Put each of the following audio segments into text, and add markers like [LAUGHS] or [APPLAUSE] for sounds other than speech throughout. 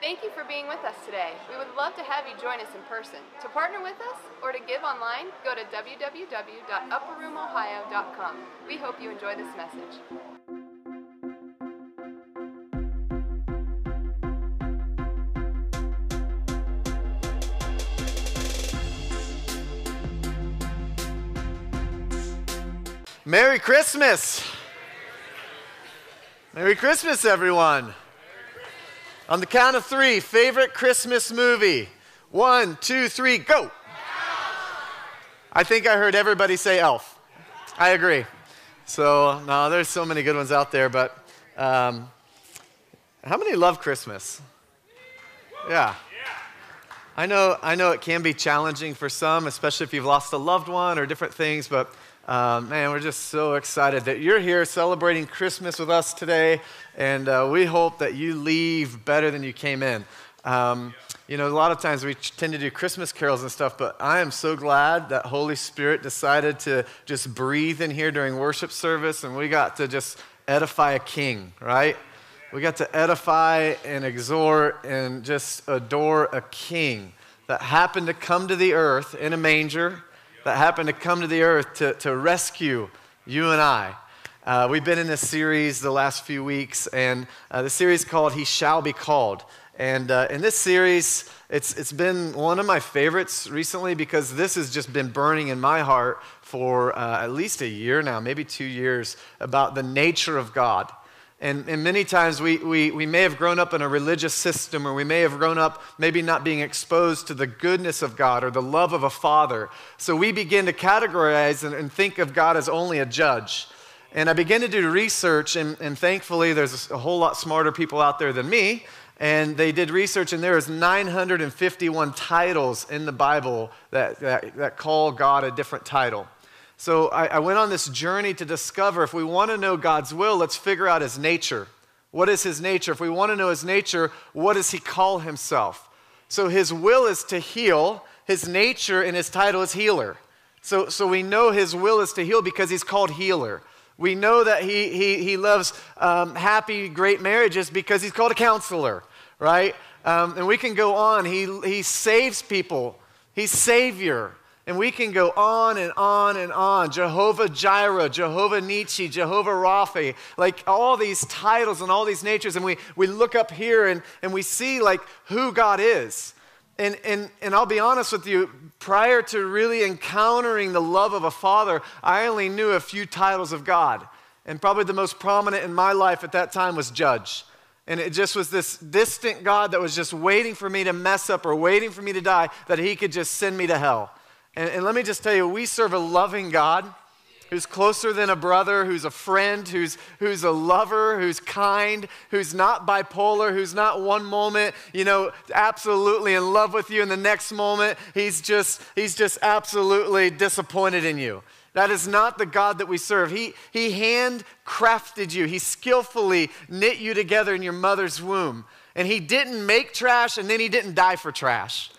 Thank you for being with us today. We would love to have you join us in person. To partner with us or to give online, go to www.upperroomohio.com. We hope you enjoy this message. Merry Christmas! Merry Christmas, everyone! On the count of three, favorite Christmas movie. One, two, three, go! I think I heard everybody say Elf. I agree. So, no, there's so many good ones out there, but um, how many love Christmas? Yeah. I know, I know it can be challenging for some, especially if you've lost a loved one or different things, but um, man, we're just so excited that you're here celebrating Christmas with us today, and uh, we hope that you leave better than you came in. Um, you know, a lot of times we tend to do Christmas carols and stuff, but I am so glad that Holy Spirit decided to just breathe in here during worship service, and we got to just edify a king, right? We got to edify and exhort and just adore a king that happened to come to the earth in a manger that happened to come to the earth to, to rescue you and I. Uh, we've been in this series the last few weeks, and uh, the series called He Shall Be Called. And uh, in this series, it's, it's been one of my favorites recently because this has just been burning in my heart for uh, at least a year now, maybe two years, about the nature of God. And, and many times we, we, we may have grown up in a religious system, or we may have grown up maybe not being exposed to the goodness of God or the love of a father. So we begin to categorize and, and think of God as only a judge. And I began to do research, and, and thankfully, there's a whole lot smarter people out there than me. And they did research, and there is 951 titles in the Bible that, that, that call God a different title. So I, I went on this journey to discover if we want to know God's will, let's figure out his nature. What is his nature? If we want to know his nature, what does he call himself? So his will is to heal, his nature and his title is healer. So, so we know his will is to heal because he's called healer. We know that he, he, he loves um, happy, great marriages because he's called a counselor, right? Um, and we can go on. He, he saves people, he's Savior. And we can go on and on and on. Jehovah Jireh, Jehovah Nissi, Jehovah Rapha, like all these titles and all these natures. And we, we look up here and, and we see like who God is. And, and, and I'll be honest with you, prior to really encountering the love of a father, I only knew a few titles of God. And probably the most prominent in my life at that time was judge. And it just was this distant God that was just waiting for me to mess up or waiting for me to die, that he could just send me to hell. And, and let me just tell you, we serve a loving God who's closer than a brother, who's a friend, who's, who's a lover, who's kind, who's not bipolar, who's not one moment, you know, absolutely in love with you, and the next moment, he's just, he's just absolutely disappointed in you. That is not the God that we serve. He, he handcrafted you, He skillfully knit you together in your mother's womb. And He didn't make trash, and then He didn't die for trash.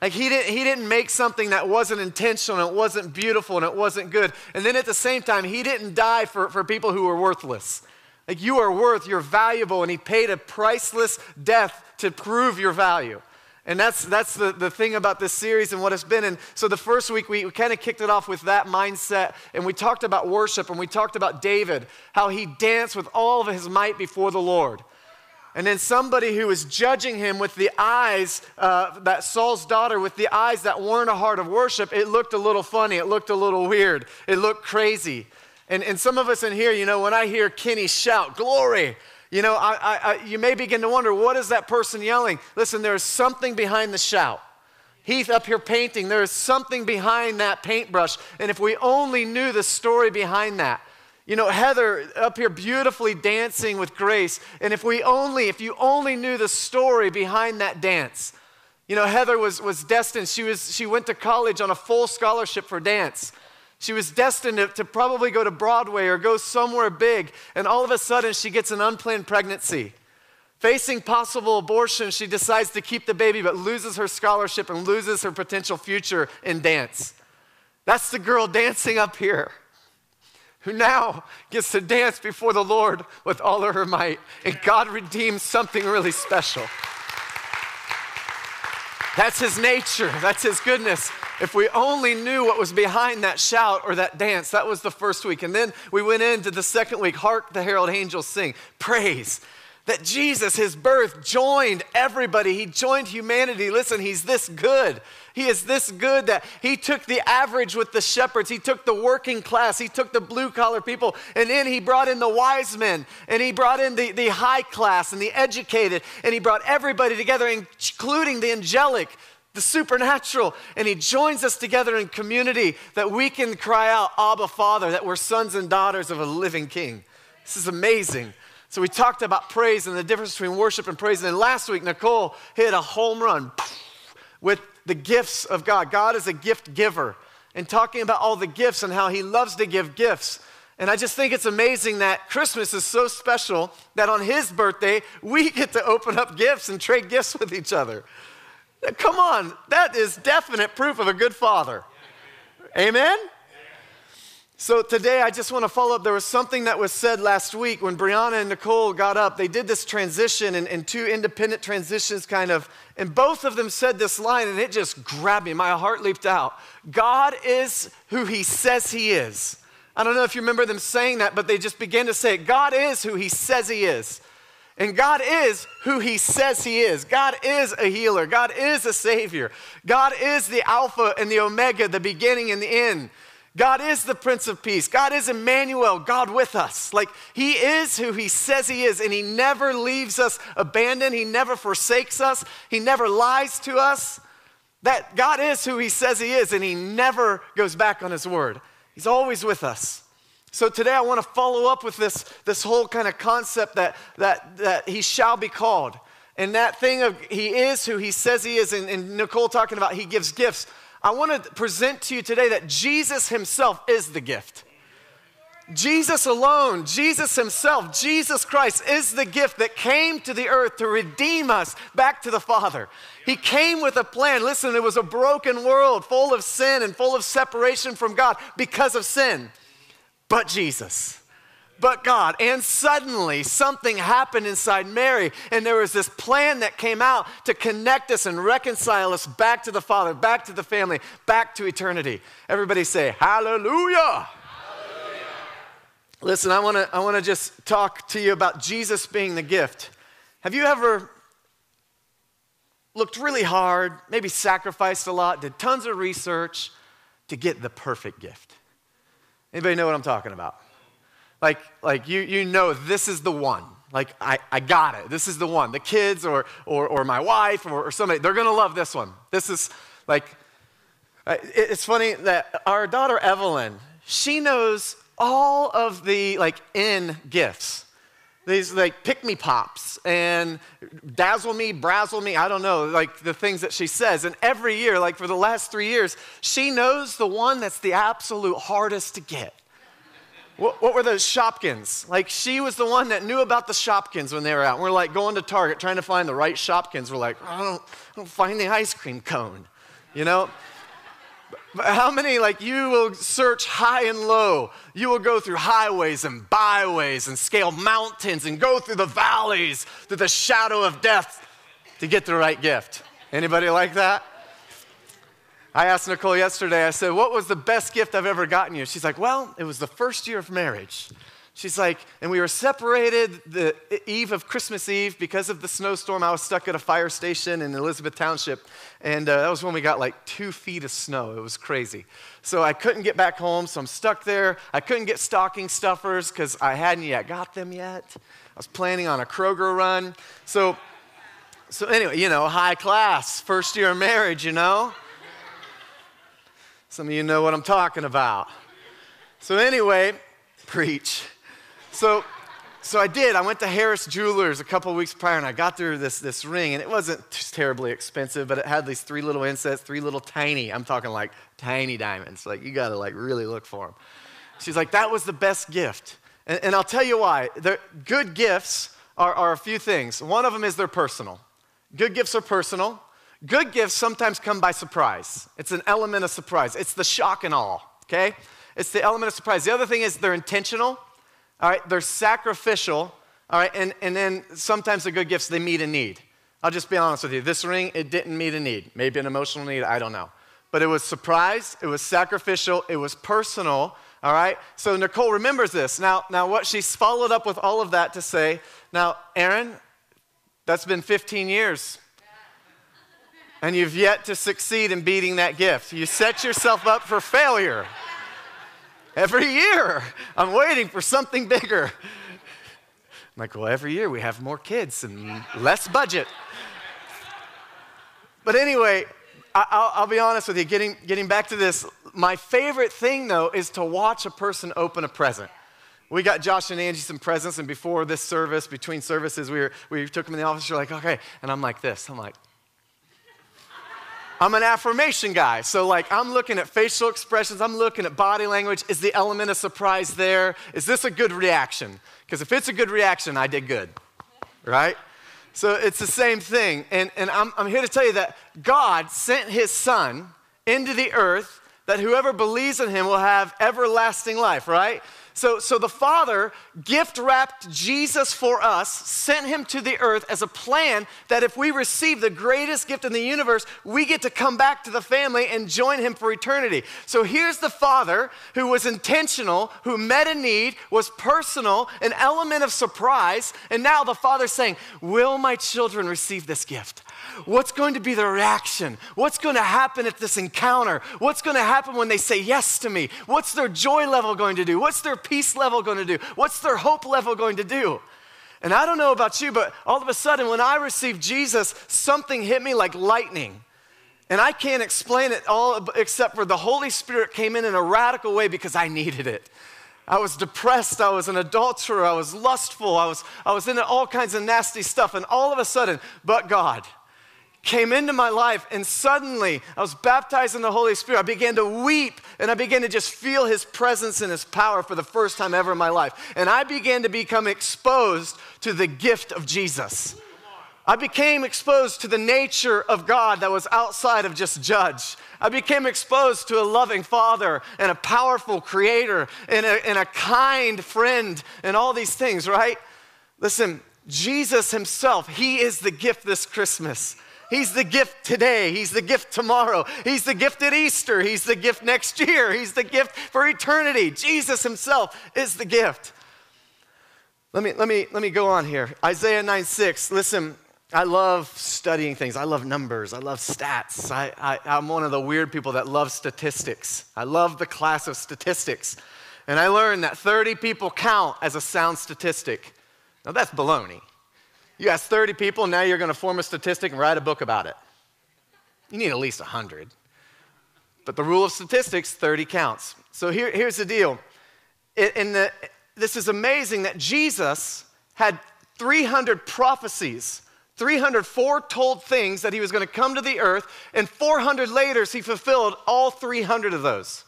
Like he didn't, he didn't make something that wasn't intentional and it wasn't beautiful and it wasn't good. And then at the same time, he didn't die for, for people who were worthless. Like you are worth, you're valuable, and he paid a priceless death to prove your value. And that's, that's the, the thing about this series and what it's been. And so the first week, we, we kind of kicked it off with that mindset. And we talked about worship and we talked about David, how he danced with all of his might before the Lord. And then somebody who was judging him with the eyes, uh, that Saul's daughter, with the eyes that weren't a heart of worship, it looked a little funny. It looked a little weird. It looked crazy. And, and some of us in here, you know, when I hear Kenny shout, glory, you know, I, I, I, you may begin to wonder, what is that person yelling? Listen, there is something behind the shout. Heath up here painting, there is something behind that paintbrush. And if we only knew the story behind that, you know, Heather up here beautifully dancing with Grace. And if we only, if you only knew the story behind that dance, you know, Heather was, was destined, she, was, she went to college on a full scholarship for dance. She was destined to, to probably go to Broadway or go somewhere big. And all of a sudden, she gets an unplanned pregnancy. Facing possible abortion, she decides to keep the baby, but loses her scholarship and loses her potential future in dance. That's the girl [LAUGHS] dancing up here who now gets to dance before the Lord with all of her might. And God redeems something really special. That's his nature. That's his goodness. If we only knew what was behind that shout or that dance, that was the first week. And then we went into the second week. Hark the herald angels sing. Praise that Jesus, his birth, joined everybody. He joined humanity. Listen, he's this good. He is this good that he took the average with the shepherds. He took the working class. He took the blue collar people. And then he brought in the wise men. And he brought in the, the high class and the educated. And he brought everybody together, including the angelic, the supernatural. And he joins us together in community that we can cry out, Abba, Father, that we're sons and daughters of a living king. This is amazing. So we talked about praise and the difference between worship and praise. And then last week, Nicole hit a home run with the gifts of God. God is a gift giver. And talking about all the gifts and how he loves to give gifts. And I just think it's amazing that Christmas is so special that on his birthday, we [LAUGHS] get to open up gifts and trade gifts with each other. Come on, that is definite proof of a good father. Amen? So today I just want to follow up. There was something that was said last week when Brianna and Nicole got up. They did this transition and, in, two independent transitions, kind of, and both of them said this line, and it just grabbed me. My heart leaped out. God is who He says He is. I don't know if you remember them saying that, but they just began to say it. God is who He says He is. And God is who He says He is. God is a healer. God is a Savior. God is the Alpha and the Omega, the beginning and the end. God is the Prince of Peace. God is Emmanuel, God with us. Like He is who He says He is, and He never leaves us abandoned. He never forsakes us. He never lies to us. That God is who He says He is, and He never goes back on His word. He's always with us. So today I want to follow up with this, this whole kind of concept that, that, that He shall be called. And that thing of He is who He says He is, and, and Nicole talking about He gives gifts. I want to present to you today that Jesus Himself is the gift. Jesus alone, Jesus Himself, Jesus Christ is the gift that came to the earth to redeem us back to the Father. He came with a plan. Listen, it was a broken world full of sin and full of separation from God because of sin. But Jesus, but God. And suddenly something happened inside Mary, and there was this plan that came out to connect us and reconcile us back to the Father, back to the family, back to eternity. Everybody say, Hallelujah. Hallelujah. Listen, I wanna, I wanna just talk to you about Jesus being the gift. Have you ever looked really hard, maybe sacrificed a lot, did tons of research to get the perfect gift? Anybody know what I'm talking about? Like, like you, you know this is the one. Like, I, I got it. This is the one. The kids or, or, or my wife or, or somebody, they're going to love this one. This is like, it's funny that our daughter Evelyn, she knows all of the like in gifts. These like Pikmi Pops and dazzle me, brazzle me, I don't know, like the things that she says. And every year, like for the last three years, she knows the one that's the absolute hardest to get. What, what, were those Shopkins? Like, she was the one that knew about the Shopkins when they were out. And We're like going to Target trying to find the right Shopkins. We're like, I don't, I don't find the ice cream cone, you know? But how many, like, you will search high and low? You will go through highways and byways and scale mountains and go through the valleys, through the shadow of death to get the right gift. Anybody like that? I asked Nicole yesterday, I said, What was the best gift I've ever gotten you? She's like, Well, it was the first year of marriage. She's like, and we were separated the eve of Christmas Eve because of the snowstorm. I was stuck at a fire station in Elizabeth Township, and uh, that was when we got like two feet of snow. It was crazy. So I couldn't get back home, so I'm stuck there. I couldn't get stocking stuffers because I hadn't yet got them yet. I was planning on a Kroger run. So, so anyway, you know, high class, first year of marriage, you know. Some of you know what I'm talking about. So, anyway, preach. So, so I did. I went to Harris Jewelers a couple weeks prior and I got there this, this ring, and it wasn't terribly expensive, but it had these three little insets, three little tiny, I'm talking like tiny diamonds. Like, you gotta like really look for them. She's like, that was the best gift. And, and I'll tell you why. The good gifts are, are a few things. One of them is they're personal. Good gifts are personal. Good gifts sometimes come by surprise. It's an element of surprise. It's the shock and awe, okay? It's the element of surprise. The other thing is they're intentional, all right? They're sacrificial, all right? And, and then sometimes the good gifts, they meet a need. I'll just be honest with you. This ring, it didn't meet a need. Maybe an emotional need, I don't know. But it was surprise, it was sacrificial, it was personal, all right? So Nicole remembers this. Now, now what she's followed up with all of that to say, now, Aaron, that's been 15 years. And you've yet to succeed in beating that gift. You set yourself up for failure. Every year, I'm waiting for something bigger. I'm like, well, every year we have more kids and less budget. But anyway, I, will be honest with you, getting, getting back to this, my favorite thing though is to watch a person open a present. We got Josh and Angie some presents, and before this service, between services, we, were, we took them in the office. You're like, okay. And I'm like this. I'm like, I'm an affirmation guy. So, like, I'm looking at facial expressions, I'm looking at body language. Is the element of surprise there? Is this a good reaction? Because if it's a good reaction, I did good, right? So, it's the same thing. And, and I'm, I'm here to tell you that God sent his son into the earth that whoever believes in him will have everlasting life, right? So, so the Father gift wrapped Jesus for us, sent him to the earth as a plan that if we receive the greatest gift in the universe, we get to come back to the family and join him for eternity. So here's the Father who was intentional, who met a need, was personal, an element of surprise, and now the Father's saying, Will my children receive this gift? What's going to be the reaction? What's going to happen at this encounter? What's going to happen when they say yes to me? What's their joy level going to do? What's their peace level going to do? What's their hope level going to do? And I don't know about you, but all of a sudden, when I received Jesus, something hit me like lightning. And I can't explain it all except for the Holy Spirit came in in a radical way because I needed it. I was depressed. I was an adulterer. I was lustful. I was, I was into all kinds of nasty stuff. And all of a sudden, but God, came into my life, and suddenly I was baptized in the Holy Spirit. I began to weep, and I began to just feel His presence and His power for the first time ever in my life. And I began to become exposed to the gift of Jesus. I became exposed to the nature of God that was outside of just judge. I became exposed to a loving father and a powerful creator and a, and a kind friend and all these things, right? Listen, Jesus himself, he is the gift this Christmas. He's the gift today. He's the gift tomorrow. He's the gift at Easter. He's the gift next year. He's the gift for eternity. Jesus himself is the gift. Let me, let me, let me go on here. Isaiah 9 6. Listen, I love studying things. I love numbers. I love stats. I, I, I'm one of the weird people that love statistics. I love the class of statistics. And I learned that 30 people count as a sound statistic. Now, that's baloney. You ask 30 people, now you're going to form a statistic and write a book about it. You need at least 100. But the rule of statistics 30 counts. So here, here's the deal. In the, this is amazing that Jesus had 300 prophecies, 300 foretold things that he was going to come to the earth, and 400 later, he fulfilled all 300 of those.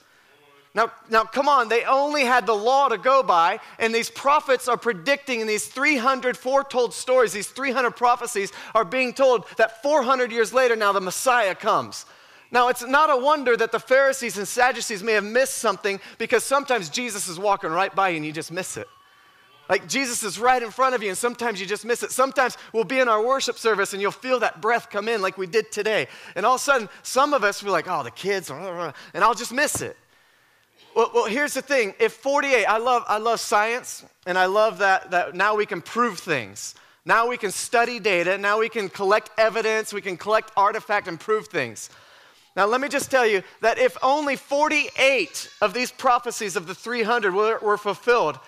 Now, now, come on, they only had the law to go by, and these prophets are predicting in these 300 foretold stories, these 300 prophecies are being told that 400 years later, now the Messiah comes. Now, it's not a wonder that the Pharisees and Sadducees may have missed something because sometimes Jesus is walking right by you and you just miss it. Like Jesus is right in front of you, and sometimes you just miss it. Sometimes we'll be in our worship service and you'll feel that breath come in like we did today. And all of a sudden, some of us, we're like, oh, the kids, and I'll just miss it. Well, well, here's the thing. If 48, I love, I love science, and I love that, that now we can prove things. Now we can study data. Now we can collect evidence. We can collect artifact and prove things. Now, let me just tell you that if only 48 of these prophecies of the 300 were, were fulfilled,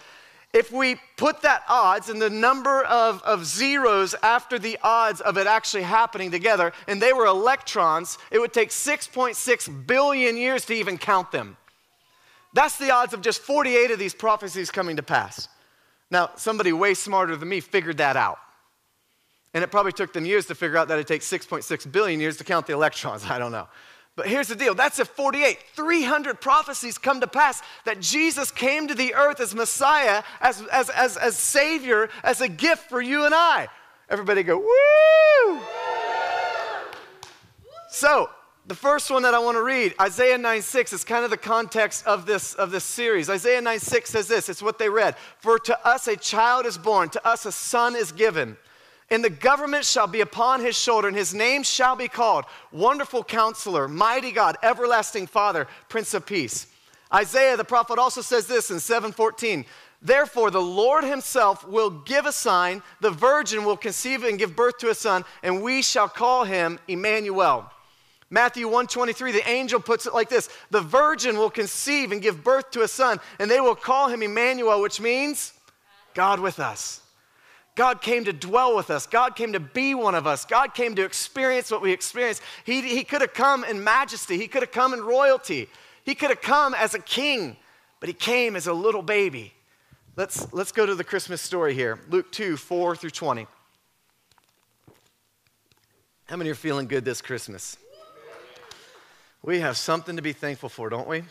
if we put that odds and the number of, of zeros after the odds of it actually happening together, and they were electrons, it would take 6.6 billion years to even count them. That's the odds of just 48 of these prophecies coming to pass. Now, somebody way smarter than me figured that out. And it probably took them years to figure out that it takes 6.6 billion years to count the electrons. [LAUGHS] I don't know. But here's the deal that's if 48, 300 prophecies come to pass that Jesus came to the earth as Messiah, as, as, as, as Savior, as a gift for you and I. Everybody go, woo! So, the first one that I want to read, Isaiah 9 6, is kind of the context of this, of this series. Isaiah 9 6 says this it's what they read For to us a child is born, to us a son is given, And the government shall be upon his shoulder, and his name shall be called Wonderful Counselor, Mighty God, Everlasting Father, Prince of Peace. Isaiah the prophet also says this in 714 Therefore, the Lord himself will give a sign, the virgin will conceive and give birth to a son, and we shall call him Emmanuel. Matthew 123, the angel puts it like this The virgin will conceive and give birth to a son, and they will call him Emmanuel, which means God with us. God came to dwell with us. God came to be one of us. God came to experience what we experience. He, he could have come in majesty, He could have come in royalty, He could have come as a king, but He came as a little baby. Let's, let's go to the Christmas story here Luke 2 4 through 20. How many are feeling good this Christmas? We have something to be thankful for, don't we?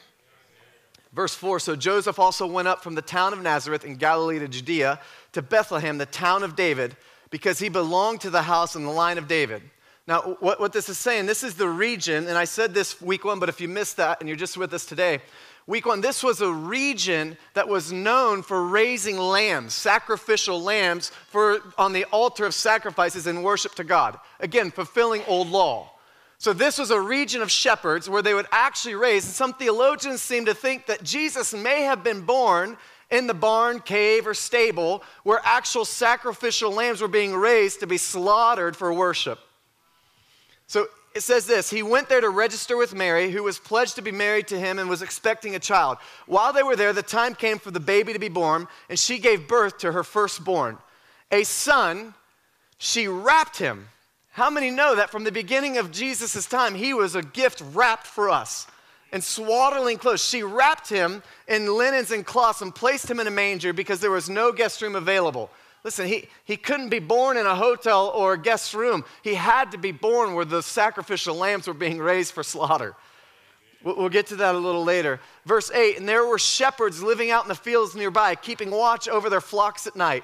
Verse 4 So Joseph also went up from the town of Nazareth in Galilee to Judea to Bethlehem, the town of David, because he belonged to the house and the line of David. Now, what, what this is saying, this is the region, and I said this week one, but if you missed that and you're just with us today, week one, this was a region that was known for raising lambs, sacrificial lambs, for, on the altar of sacrifices and worship to God. Again, fulfilling old law. So, this was a region of shepherds where they would actually raise, and some theologians seem to think that Jesus may have been born in the barn, cave, or stable where actual sacrificial lambs were being raised to be slaughtered for worship. So, it says this He went there to register with Mary, who was pledged to be married to him and was expecting a child. While they were there, the time came for the baby to be born, and she gave birth to her firstborn, a son. She wrapped him how many know that from the beginning of Jesus' time, he was a gift wrapped for us in swaddling clothes? She wrapped him in linens and cloths and placed him in a manger because there was no guest room available. Listen, he, he couldn't be born in a hotel or a guest room. He had to be born where the sacrificial lambs were being raised for slaughter. We'll get to that a little later. Verse 8 And there were shepherds living out in the fields nearby, keeping watch over their flocks at night.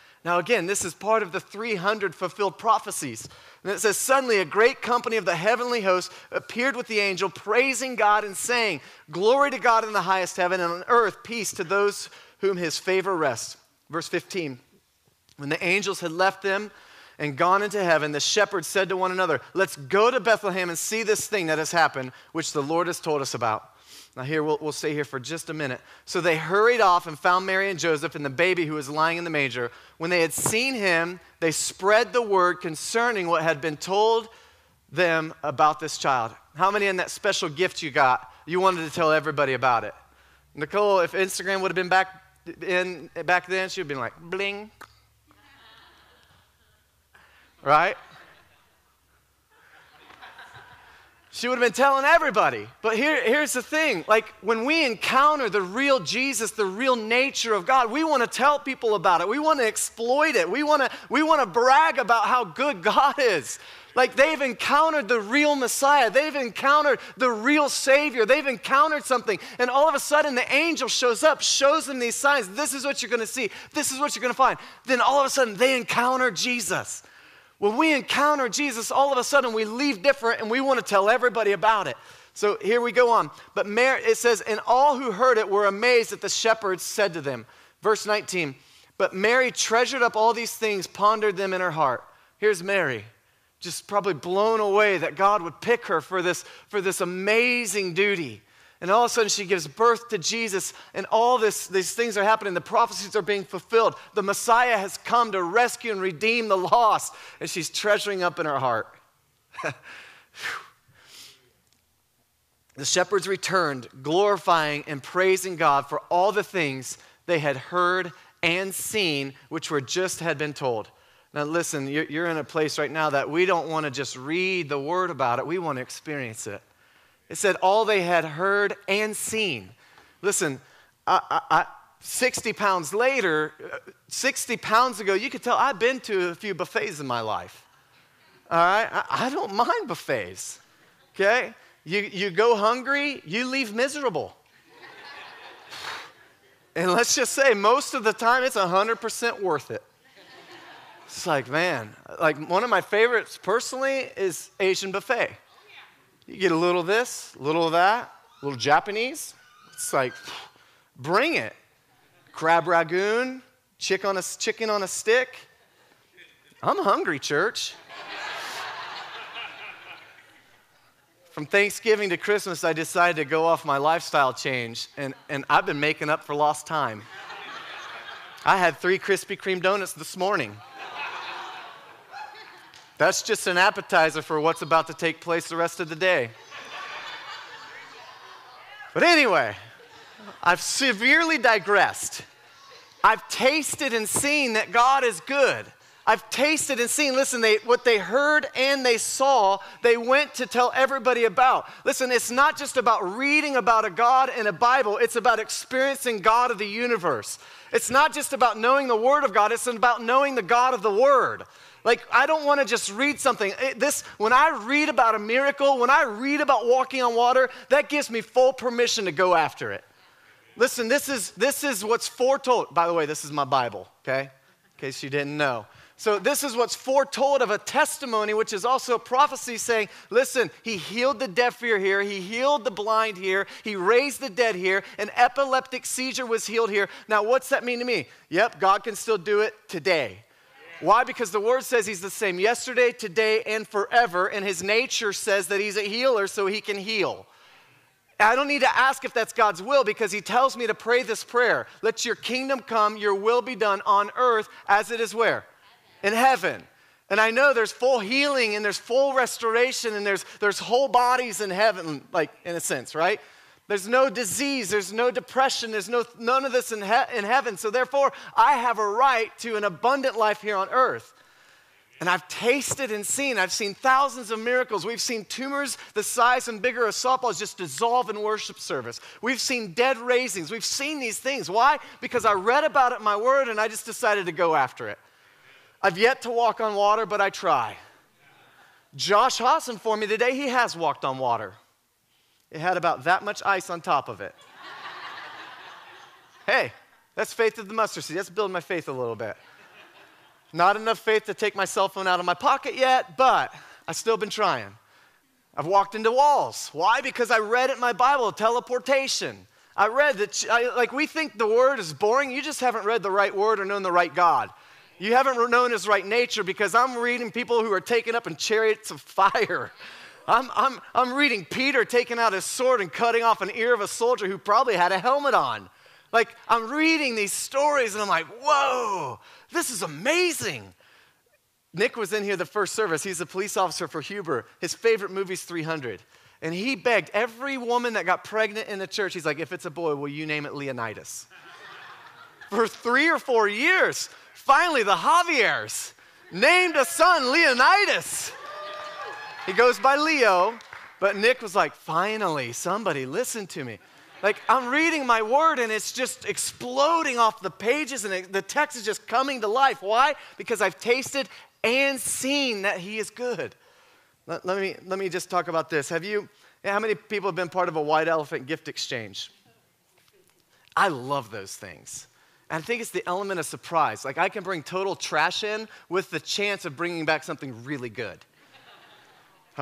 Now, again, this is part of the 300 fulfilled prophecies. And it says, Suddenly a great company of the heavenly host appeared with the angel, praising God and saying, Glory to God in the highest heaven, and on earth peace to those whom his favor rests. Verse 15 When the angels had left them and gone into heaven, the shepherds said to one another, Let's go to Bethlehem and see this thing that has happened, which the Lord has told us about. Now, here, we'll, we'll stay here for just a minute. So they hurried off and found Mary and Joseph and the baby who was lying in the manger. When they had seen him, they spread the word concerning what had been told them about this child. How many in that special gift you got, you wanted to tell everybody about it? Nicole, if Instagram would have been back, in, back then, she would have been like, bling. Right? She would have been telling everybody. But here, here's the thing like, when we encounter the real Jesus, the real nature of God, we want to tell people about it. We want to exploit it. We want to, we want to brag about how good God is. Like, they've encountered the real Messiah, they've encountered the real Savior, they've encountered something. And all of a sudden, the angel shows up, shows them these signs. This is what you're going to see, this is what you're going to find. Then all of a sudden, they encounter Jesus. When we encounter Jesus, all of a sudden we leave different and we want to tell everybody about it. So here we go on. But Mary, it says, and all who heard it were amazed that the shepherds said to them. Verse 19, but Mary treasured up all these things, pondered them in her heart. Here's Mary, just probably blown away that God would pick her for this, for this amazing duty. And all of a sudden, she gives birth to Jesus, and all this, these things are happening. The prophecies are being fulfilled. The Messiah has come to rescue and redeem the lost, and she's treasuring up in her heart. [LAUGHS] the shepherds returned, glorifying and praising God for all the things they had heard and seen, which were just had been told. Now, listen, you're in a place right now that we don't want to just read the word about it, we want to experience it. It said all they had heard and seen. Listen, I, I, I, 60 pounds later, uh, 60 pounds ago, you could tell I've been to a few buffets in my life. All right? I, I don't mind buffets. Okay? You, you go hungry, you leave miserable. [SIGHS] And let's just say, most of the time, it's 100% worth it. It's like, man, like one of my favorites personally is Asian buffet. You get a little of this, a little of that, a little Japanese. It's like, bring it. Crab ragoon, chicken on a, chicken on a stick. I'm hungry, church. From Thanksgiving to Christmas, I decided to go off my lifestyle change, and, and I've been making up for lost time. I had three Krispy Kreme donuts this morning. That's just an appetizer for what's about to take place the rest of the day. But anyway, I've severely digressed. I've tasted and seen that God is good. I've tasted and seen, listen, they, what they heard and they saw, they went to tell everybody about. Listen, it's not just about reading about a God in a Bible, it's about experiencing God of the universe. It's not just about knowing the Word of God, it's about knowing the God of the Word. Like, I don't want to just read something. Eh, this, when I read about a miracle, when I read about walking on water, that gives me full permission to go after it. Listen, this is, this is what's foretold. By the way, this is my Bible, okay? In case you didn't know. So, this is what's foretold of a testimony, which is also a prophecy saying, listen, he healed the deaf ear here, he healed the blind here, he raised the dead here, an epileptic seizure was healed here. Now, what's that mean to me? Yep, God can still do it today. Why? Because the word says he's the same yesterday, today, and forever, and his nature says that he's a healer, so he can heal. I don't need to ask if that's God's will because he tells me to pray this prayer. Let your kingdom come, your will be done on earth as it is where? In heaven. And I know there's full healing and there's full restoration and there's, there's whole bodies in heaven, like in a sense, right? There's no disease, there's no depression, there's no, none of this in, he- in heaven. So, therefore, I have a right to an abundant life here on earth. And I've tasted and seen, I've seen thousands of miracles. We've seen tumors the size and bigger of softballs just dissolve in worship service. We've seen dead raisings. We've seen these things. Why? Because I read about it in my word and I just decided to go after it. I've yet to walk on water, but I try. Josh Haas informed me today he has walked on water. It had about that much ice on top of it. hey, that's faith of the mustard seed. That's building my faith a little bit. Not enough faith to take my cell phone out of my pocket yet, but I've still been trying. I've walked into walls. Why? Because I read it in my Bible, teleportation. I read that, like, we think the word is boring. You just haven't read the right word or known the right God. You haven't known his right nature because I'm reading people who are taken up in chariots of fire. I'm, I'm, I'm reading Peter taking out his sword and cutting off an ear of a soldier who probably had a helmet on. Like, I'm reading these stories and I'm like, whoa, this is amazing. Nick was in here the first service. He's a police officer for Huber. His favorite movie is 300. And he begged every woman that got pregnant in the church, he's like, if it's a boy, will you name it Leonidas? [LAUGHS] for three or four years, finally, the Javiers named a son Leonidas. He goes by Leo, but Nick was like, finally, somebody listen to me. Like, I'm reading my word and it's just exploding off the pages and the text is just coming to life. Why? Because I've tasted and seen that He is good. Let, let, me, let me just talk about this. Have you, how many people have been part of a white elephant gift exchange? I love those things. And I think it's the element of surprise. Like, I can bring total trash in with the chance of bringing back something really good.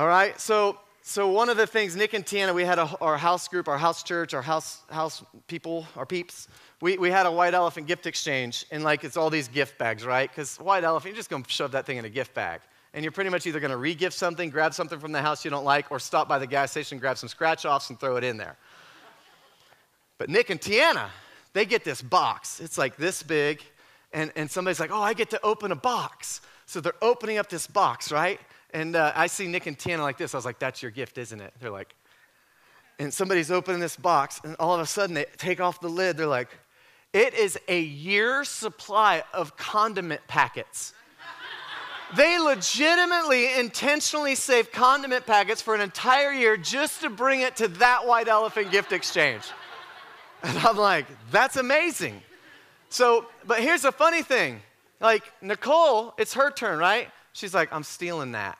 All right, so so one of the things Nick and Tiana, we had a, our house group, our house church, our house house people, our peeps. We, we had a white elephant gift exchange, and like it's all these gift bags, right? Because white elephant, you're just gonna shove that thing in a gift bag, and you're pretty much either gonna re-gift something, grab something from the house you don't like, or stop by the gas station, grab some scratch offs, and throw it in there. But Nick and Tiana, they get this box. It's like this big, and, and somebody's like, oh, I get to open a box. So they're opening up this box, right? And uh, I see Nick and Tiana like this. I was like, that's your gift, isn't it? They're like, and somebody's opening this box, and all of a sudden they take off the lid. They're like, it is a year's supply of condiment packets. they legitimately, intentionally save condiment packets for an entire year just to bring it to that white elephant gift exchange. And I'm like, that's amazing. So, but here's the funny thing like, Nicole, it's her turn, right? She's like, I'm stealing that.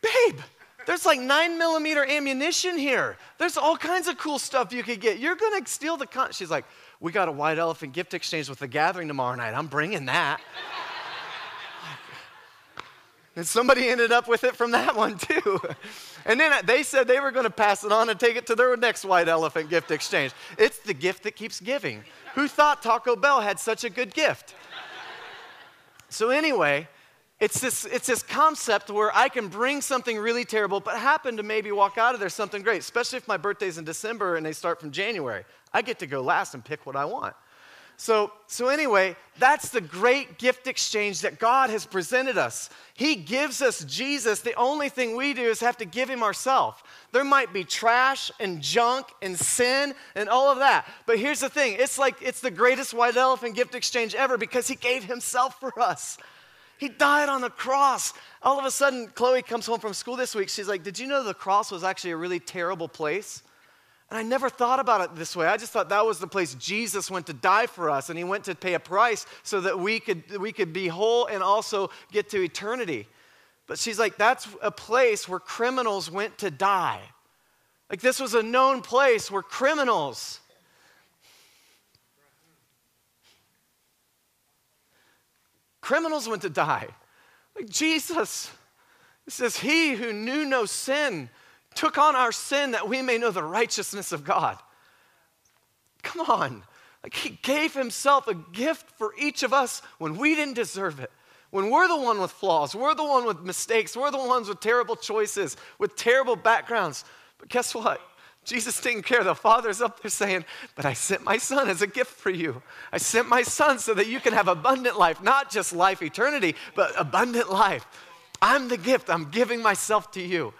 Babe, there's like nine millimeter ammunition here. There's all kinds of cool stuff you could get. You're gonna steal the con. She's like, We got a white elephant gift exchange with the gathering tomorrow night. I'm bringing that. and somebody ended up with it from that one too. And then they said they were to pass it on and take it to their next white elephant gift exchange. It's the gift that keeps giving. Who thought Taco Bell had such a good gift? So, anyway, it's this, it's this concept where I can bring something really terrible, but happen to maybe walk out of there something great, especially if my birthday's in December and they start from January. I get to go last and pick what I want. So, so anyway, that's the great gift exchange that God has presented us. He gives us Jesus. The only thing we do is have to give him ourselves. There might be trash and junk and sin and all of that. But here's the thing it's like it's the greatest white elephant gift exchange ever because he gave himself for us. He died on the cross. All of a sudden, Chloe comes home from school this week. She's like, Did you know the cross was actually a really terrible place? And I never thought about it this way. I just thought that was the place Jesus went to die for us, and he went to pay a price so that we could, we could be whole and also get to eternity. But she's like, that's a place where criminals went to die. Like, this was a known place where criminals. Criminals went to die. Like Jesus. It says, He who knew no sin took on our sin that we may know the righteousness of God. Come on. Like he gave himself a gift for each of us when we didn't deserve it. When we're the one with flaws, we're the one with mistakes, we're the ones with terrible choices, with terrible backgrounds. But guess what? Jesus taking care. The Father's up there saying, But I sent my Son as a gift for you. I sent my Son so that you can have abundant life, not just life eternity, but abundant life. I'm the gift. I'm giving myself to you.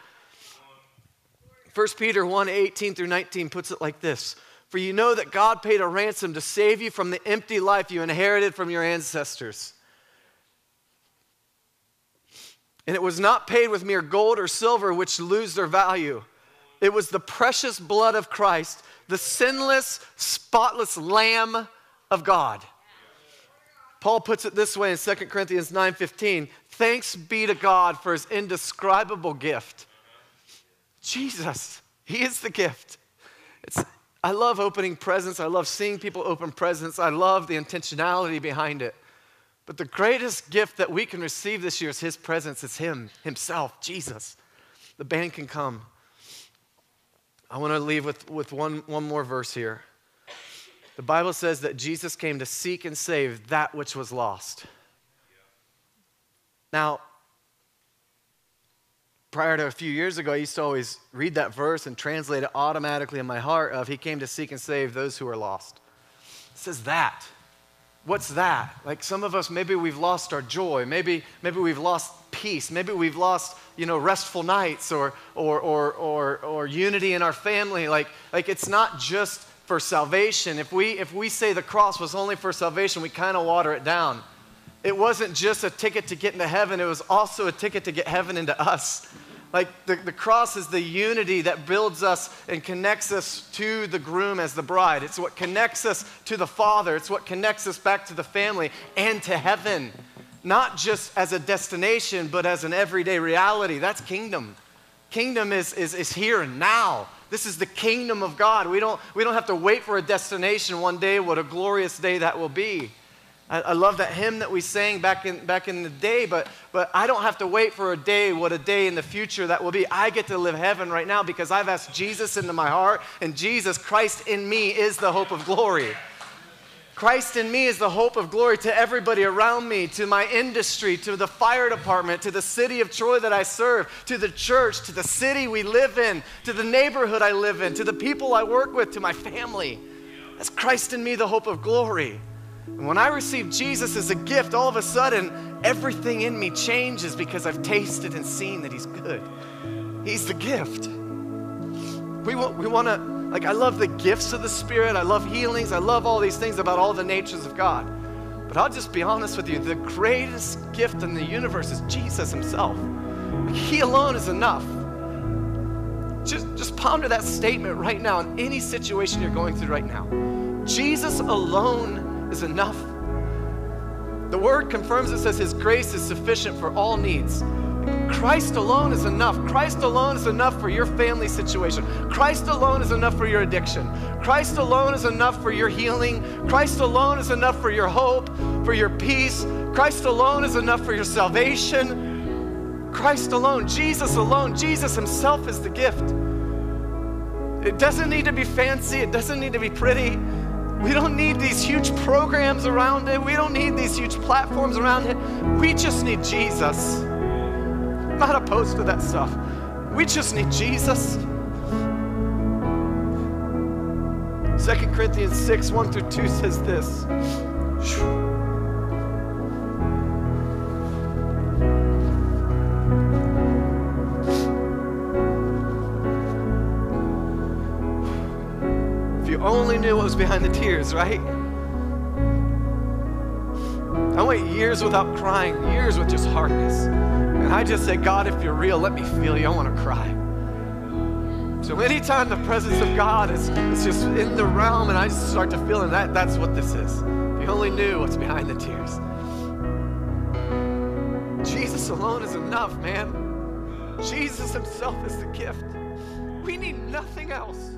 1 Peter 1 18 through 19 puts it like this For you know that God paid a ransom to save you from the empty life you inherited from your ancestors. And it was not paid with mere gold or silver, which lose their value. It was the precious blood of Christ, the sinless, spotless Lamb of God. Paul puts it this way in 2 Corinthians 9:15, thanks be to God for his indescribable gift Jesus. He is the gift. It's, I love opening presents. I love seeing people open presents. I love the intentionality behind it. But the greatest gift that we can receive this year is His presence. It's Him, Himself, Jesus. The band can come. I want to leave with, with one, one more verse here. The Bible says that Jesus came to seek and save that which was lost. Now, prior to a few years ago, I used to always read that verse and translate it automatically in my heart of He came to seek and save those who are lost. It says that. What's that? Like some of us, maybe we've lost our joy. Maybe, maybe we've lost peace. Maybe we've lost, you know, restful nights or, or, or, or, or unity in our family. Like, like it's not just for salvation. If we, if we say the cross was only for salvation, we kind of water it down. It wasn't just a ticket to get into heaven, it was also a ticket to get heaven into us. Like the, the cross is the unity that builds us and connects us to the groom as the bride. It's what connects us to the Father. It's what connects us back to the family and to heaven. Not just as a destination, but as an everyday reality. That's kingdom. Kingdom is, is, is here and now. This is the kingdom of God. We don't, we don't have to wait for a destination one day. What a glorious day that will be. I, I love that hymn that we sang back in, back in the day, but, but I don't have to wait for a day, what a day in the future that will be. I get to live heaven right now because I've asked Jesus into my heart, and Jesus, Christ in me, is the hope of glory. Christ in me is the hope of glory to everybody around me, to my industry, to the fire department, to the city of Troy that I serve, to the church, to the city we live in, to the neighborhood I live in, to the people I work with, to my family. That's Christ in me, the hope of glory. And when I receive Jesus as a gift, all of a sudden, everything in me changes because I've tasted and seen that He's good. He's the gift. We want, we want to, like, I love the gifts of the Spirit. I love healings. I love all these things about all the natures of God. But I'll just be honest with you the greatest gift in the universe is Jesus Himself. He alone is enough. Just, just ponder that statement right now in any situation you're going through right now. Jesus alone is enough. The word confirms it says his grace is sufficient for all needs. Christ alone is enough. Christ alone is enough for your family situation. Christ alone is enough for your addiction. Christ alone is enough for your healing. Christ alone is enough for your hope, for your peace. Christ alone is enough for your salvation. Christ alone, Jesus alone, Jesus Himself is the gift. It doesn't need to be fancy, it doesn't need to be pretty. We don't need these huge programs around it. We don't need these huge platforms around it. We just need Jesus. I'm not opposed to that stuff. We just need Jesus. 2 Corinthians 6 1 through 2 says this. Only knew what was behind the tears, right? I went years without crying, years with just hardness. And I just said, God, if you're real, let me feel you. I want to cry. So anytime the presence of God is, is just in the realm and I just start to feel it, that, that's what this is. If you only knew what's behind the tears. Jesus alone is enough, man. Jesus himself is the gift. We need nothing else.